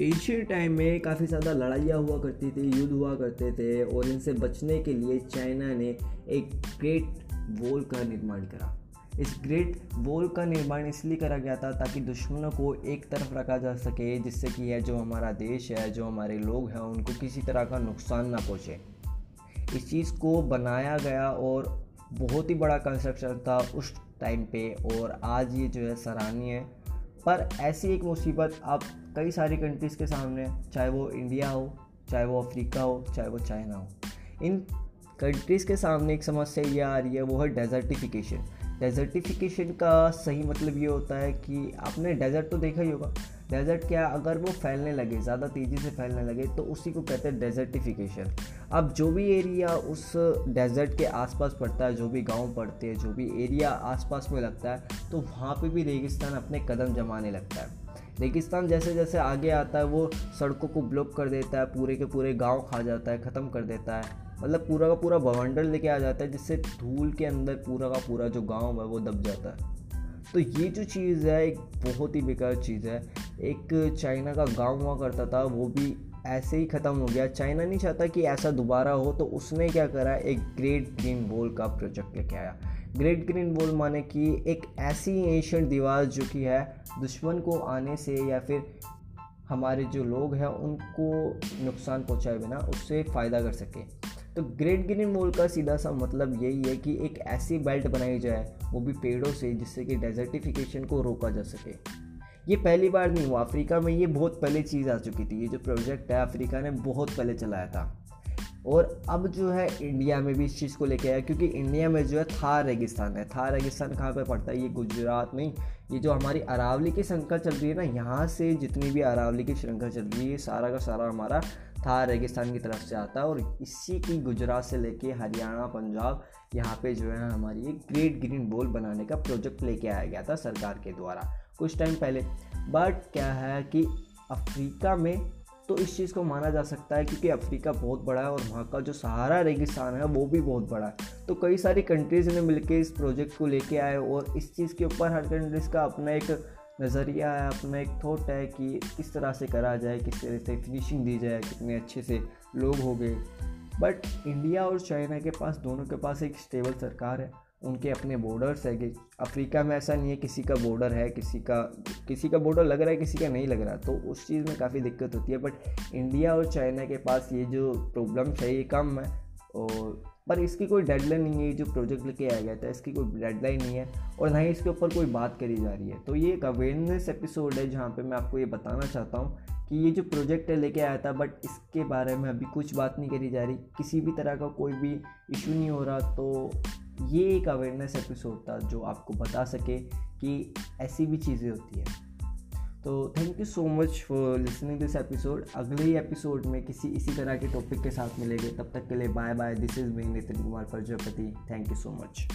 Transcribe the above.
Asian time में काफ़ी ज़्यादा लड़ाइयाँ हुआ करती थी, युद्ध हुआ करते थे और इनसे बचने के लिए चाइना ने एक ग्रेट वॉल का निर्माण करा। इस ग्रेट वॉल का निर्माण इसलिए करा गया था ताकि दुश्मनों को एक तरफ़ रखा जा सके, जिससे कि यह जो हमारा देश है, जो हमारे लोग हैं, उनको किसी तरह का नुकसान ना पहुँचे। इस चीज़ को बनाया गया और बहुत ही बड़ा कंस्ट्रक्शन था उस टाइम पे और आज ये जो है सराहनीय पर ऐसी एक मुसीबत आप कई सारी कंट्रीज़ के सामने, चाहे वो इंडिया हो, चाहे वो अफ्रीका हो, चाहे वो चाइना हो। इन कंट्रीज़ के सामने एक समस्या ये आ रही है, वो है डेजर्टिफिकेशन डेजर्टिफिकेशन का सही मतलब ये होता है कि आपने डेजर्ट तो देखा ही होगा। डेजर्ट क्या, अगर वो फैलने लगे, ज़्यादा तेज़ी से फैलने लगे तो उसी को कहते हैं डेजर्टिफिकेशन अब जो भी एरिया उस डेजर्ट के आसपास पड़ता है, जो भी गाँव पड़ते हैं, जो भी एरिया आसपास में लगता है तो वहाँ पे भी रेगिस्तान अपने कदम जमाने लगता है. रेगिस्तान जैसे जैसे आगे आता है, वो सड़कों को ब्लॉक कर देता है, पूरे के पूरे गाँव खा जाता है, ख़त्म कर देता है. मतलब पूरा का पूरा बवंडर लेके आ जाता है, जिससे धूल के अंदर पूरा का पूरा जो गाँव है, वो दब जाता है. तो ये जो चीज़ है, एक बहुत ही बेकार चीज़ है. एक चाइना का गाँव हुआ करता था, वो भी ऐसे ही ख़त्म हो गया। चाइना नहीं चाहता कि ऐसा दोबारा हो तो उसने क्या करा, एक ग्रेट ग्रीन वॉल का प्रोजेक्ट लेके आया। ग्रेट ग्रीन वॉल माने कि एक ऐसी एशियन दीवार जो कि है, दुश्मन को आने से या फिर हमारे जो लोग हैं, उनको नुकसान पहुँचाए बिना उससे फ़ायदा कर सके। तो ग्रेट ग्रीन वॉल का सीधा सा मतलब यही है कि एक ऐसी बेल्ट बनाई जाए, वो भी पेड़ों से, जिससे कि डेजर्टिफिकेशन को रोका जा सके। ये पहली बार नहीं हुआ। अफ्रीका में ये बहुत पहले चीज़ आ चुकी थी। ये जो प्रोजेक्ट है, अफ्रीका ने बहुत पहले चलाया था। और अब जो है, इंडिया में भी इस चीज़ को लेके आया, क्योंकि इंडिया में जो है, थार रेगिस्तान है। थार रेगिस्तान कहाँ पे पड़ता है? ये गुजरात में ये जो हमारी अरावली की श्रृंखला चल रही है ना, यहाँ से जितनी भी अरावली की श्रृंखला चल रही है, ये सारा का सारा हमारा थार रेगिस्तान की तरफ़ से आता है। और इसी की गुजरात से लेके हरियाणा, पंजाब, यहाँ पे जो है, हमारी एक ग्रेट ग्रीन बोल बनाने का प्रोजेक्ट लेके आया गया था सरकार के द्वारा। कुछ टाइम पहले। बट क्या है कि अफ्रीका में तो इस चीज़ को माना जा सकता है क्योंकि अफ्रीका बहुत बड़ा है और वहाँ का जो सहारा रेगिस्तान है, वो भी बहुत बड़ा है। तो कई सारी कंट्रीज़ ने मिलकर इस प्रोजेक्ट को लेके आए और इस चीज़ के ऊपर हर कंट्रीज़ का अपना एक नज़रिया है, अपना एक थॉट है कि किस तरह से करा जाए, किस तरह से फिनिशिंग दी जाए, कितने अच्छे से लोग हो गए। बट इंडिया और चाइना के पास, दोनों के पास एक स्टेबल सरकार है। उनके अपने बॉर्डर्स है कि अफ्रीका में ऐसा नहीं है किसी का बॉर्डर है, किसी का किसी का बॉर्डर लग रहा है, किसी का नहीं लग रहा। तो उस चीज़ में काफ़ी दिक्कत होती है। बट इंडिया और चाइना के पास ये जो प्रॉब्लम्स है, ये कम है। और, पर इसकी कोई डेडलाइन नहीं है जो प्रोजेक्ट लेके आया गया था, इसकी कोई डेडलाइन नहीं है। और ना ही इसके ऊपर कोई बात करी जा रही है। तो ये एक अवेयरनेस एपिसोड है, जहाँ पे मैं आपको ये बताना चाहता हूँ कि ये जो प्रोजेक्ट है, लेके आया था बट इसके बारे में अभी कुछ बात नहीं करी जा रही। किसी भी तरह का कोई भी इशू नहीं हो रहा तो ये एक अवेयरनेस एपिसोड था जो आपको बता सके कि ऐसी भी चीज़ें होती हैं। तो thank you so much for listening this episode अगले ही एपिसोड में किसी इसी तरह के टॉपिक के साथ मिलेंगे। तब तक के लिए bye bye this is me Nitin Kumar Prajapati thank you so much